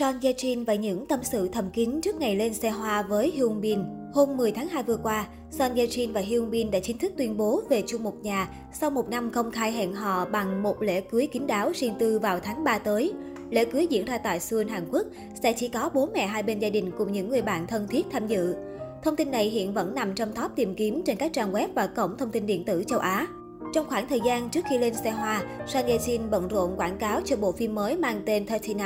Son Ye Jin và những tâm sự thầm kín trước ngày lên xe hoa với Hyun Bin. Hôm 10 tháng 2 vừa qua, Son Ye Jin và Hyun Bin đã chính thức tuyên bố về chung một nhà sau một năm công khai hẹn hò bằng một lễ cưới kín đáo riêng tư vào tháng 3 tới. Lễ cưới diễn ra tại Seoul, Hàn Quốc sẽ chỉ có bố mẹ hai bên gia đình cùng những người bạn thân thiết tham dự. Thông tin này hiện vẫn nằm trong top tìm kiếm trên các trang web và cổng thông tin điện tử châu Á. Trong khoảng thời gian trước khi lên xe hoa, Son Ye Jin bận rộn quảng cáo cho bộ phim mới mang tên 39,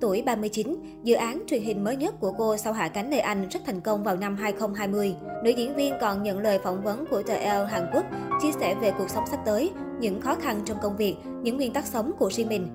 tuổi 39, dự án truyền hình mới nhất của cô sau hạ cánh nơi Anh rất thành công vào năm 2020. Nữ diễn viên còn nhận lời phỏng vấn của tờ Elle Hàn Quốc, chia sẻ về cuộc sống sắp tới, những khó khăn trong công việc, những nguyên tắc sống của riêng mình.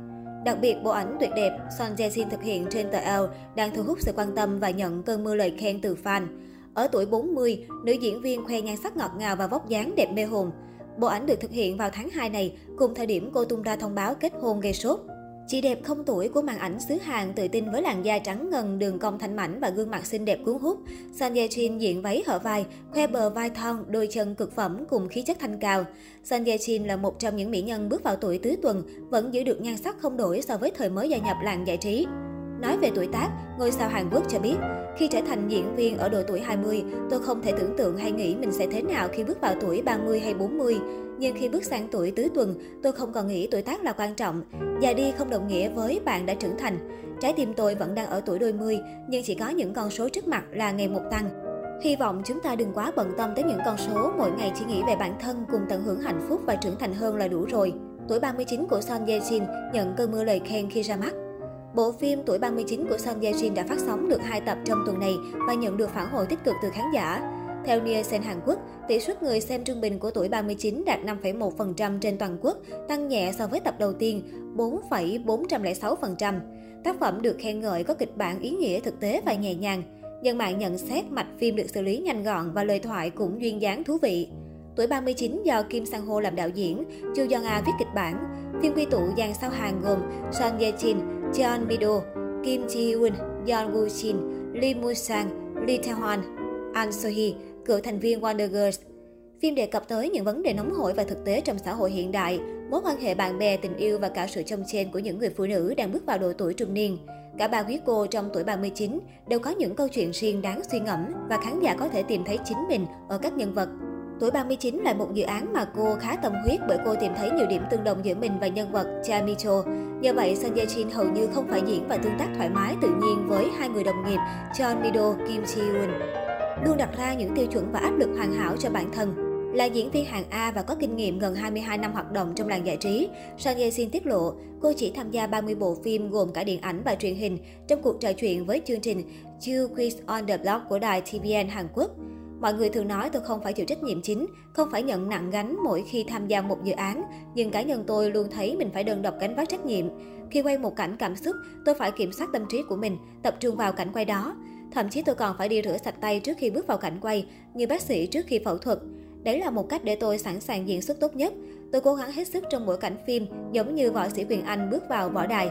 Đặc biệt, bộ ảnh tuyệt đẹp Son Ye Jin thực hiện trên tờ Elle đang thu hút sự quan tâm và nhận cơn mưa lời khen từ fan. Ở tuổi 40, nữ diễn viên khoe nhan sắc ngọt ngào và vóc dáng đẹp mê hồn. Bộ ảnh được thực hiện vào tháng 2 này, cùng thời điểm cô tung ra thông báo kết hôn gây sốt. Chị đẹp không tuổi của màn ảnh xứ Hàn tự tin với làn da trắng ngần, đường cong thanh mảnh và gương mặt xinh đẹp cuốn hút. Son Ye Jin diện váy hở vai, khoe bờ vai thon, đôi chân cực phẩm cùng khí chất thanh cao. Son Ye Jin là một trong những mỹ nhân bước vào tuổi tứ tuần, vẫn giữ được nhan sắc không đổi so với thời mới gia nhập làng giải trí. Nói về tuổi tác, ngôi sao Hàn Quốc cho biết, khi trở thành diễn viên ở độ tuổi 20, tôi không thể tưởng tượng hay nghĩ mình sẽ thế nào khi bước vào tuổi 30 hay 40. Nhưng khi bước sang tuổi tứ tuần, tôi không còn nghĩ tuổi tác là quan trọng. Già đi không đồng nghĩa với bạn đã trưởng thành. Trái tim tôi vẫn đang ở tuổi đôi mươi, nhưng chỉ có những con số trước mặt là ngày một tăng. Hy vọng chúng ta đừng quá bận tâm tới những con số, mỗi ngày chỉ nghĩ về bản thân cùng tận hưởng hạnh phúc và trưởng thành hơn là đủ rồi. Tuổi 39 của Son Ye Jin nhận cơn mưa lời khen khi ra mắt. Bộ phim Tuổi 39 của Son Ye Jin đã phát sóng được 2 tập trong tuần này và nhận được phản hồi tích cực từ khán giả. Theo Nielsen Hàn Quốc, tỷ suất người xem trung bình của tuổi 39 đạt 5,1% trên toàn quốc, tăng nhẹ so với tập đầu tiên 4,406%. Tác phẩm được khen ngợi có kịch bản ý nghĩa thực tế và nhẹ nhàng. Dân mạng nhận xét mạch phim được xử lý nhanh gọn và lời thoại cũng duyên dáng thú vị. Tuổi 39 do Kim Sang Ho làm đạo diễn, Chu Yeon A viết kịch bản. Phim quy tụ dàn sao hàng gồm Son Ye Jin, Jeon Bido, Kim Ji Hyun, Yeon Woo-shin, Lee Moo-sang, Lee Tae-hwan, An So-hee, cựu thành viên Wonder Girls. Phim đề cập tới những vấn đề nóng hổi và thực tế trong xã hội hiện đại, mối quan hệ bạn bè, tình yêu và cả sự chông chen của những người phụ nữ đang bước vào độ tuổi trung niên. Cả ba quý cô trong tuổi 39 đều có những câu chuyện riêng đáng suy ngẫm và khán giả có thể tìm thấy chính mình ở các nhân vật. Tuổi 39 là một dự án mà cô khá tâm huyết bởi cô tìm thấy nhiều điểm tương đồng giữa mình và nhân vật Cha Micho. Nhờ vậy, Son Ye Jin hầu như không phải diễn và tương tác thoải mái tự nhiên với hai người đồng nghiệp John Mido, Kim Ji Hoon. Luôn đặt ra những tiêu chuẩn và áp lực hoàn hảo cho bản thân. Là diễn viên hạng A và có kinh nghiệm gần 22 năm hoạt động trong làng giải trí, Son Ye Jin tiết lộ cô chỉ tham gia 30 bộ phim gồm cả điện ảnh và truyền hình trong cuộc trò chuyện với chương trình Two Quiz on the Block của đài TVN Hàn Quốc. Mọi người thường nói tôi không phải chịu trách nhiệm chính, không phải nhận nặng gánh mỗi khi tham gia một dự án, nhưng cá nhân tôi luôn thấy mình phải đơn độc gánh vác trách nhiệm. Khi quay một cảnh cảm xúc, tôi phải kiểm soát tâm trí của mình, tập trung vào cảnh quay đó. Thậm chí tôi còn phải đi rửa sạch tay trước khi bước vào cảnh quay, như bác sĩ trước khi phẫu thuật. Đấy là một cách để tôi sẵn sàng diễn xuất tốt nhất. Tôi cố gắng hết sức trong mỗi cảnh phim, giống như võ sĩ Quyền Anh bước vào võ đài.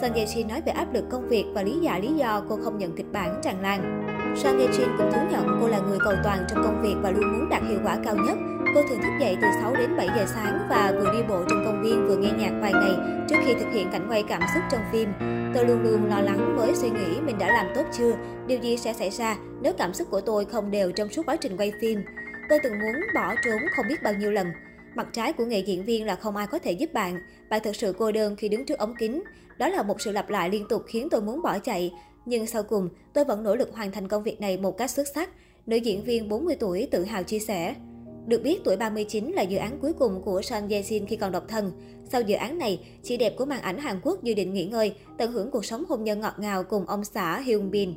Son Ye nói về áp lực công việc và lý giải lý do cô không nhận kịch bản tràn lan. Son Jin cũng thú nhận cô là người cầu toàn trong công việc và luôn muốn đạt hiệu quả cao nhất. Cô thường thức dậy từ 6 đến 7 giờ sáng và vừa đi bộ trong công viên vừa nghe nhạc vài ngày trước khi thực hiện cảnh quay cảm xúc trong phim. Tôi luôn luôn lo lắng với suy nghĩ mình đã làm tốt chưa, điều gì sẽ xảy ra nếu cảm xúc của tôi không đều trong suốt quá trình quay phim. Tôi từng muốn bỏ trốn không biết bao nhiêu lần. Mặt trái của nghề diễn viên là không ai có thể giúp bạn. Bạn thực sự cô đơn khi đứng trước ống kính. Đó là một sự lặp lại liên tục khiến tôi muốn bỏ chạy. Nhưng sau cùng, tôi vẫn nỗ lực hoàn thành công việc này một cách xuất sắc. Nữ diễn viên 40 tuổi tự hào chia sẻ. Được biết, tuổi 39 là dự án cuối cùng của Son Ye Jin khi còn độc thân. Sau dự án này, chị đẹp của màn ảnh Hàn Quốc dự định nghỉ ngơi, tận hưởng cuộc sống hôn nhân ngọt ngào cùng ông xã Hyun Bin.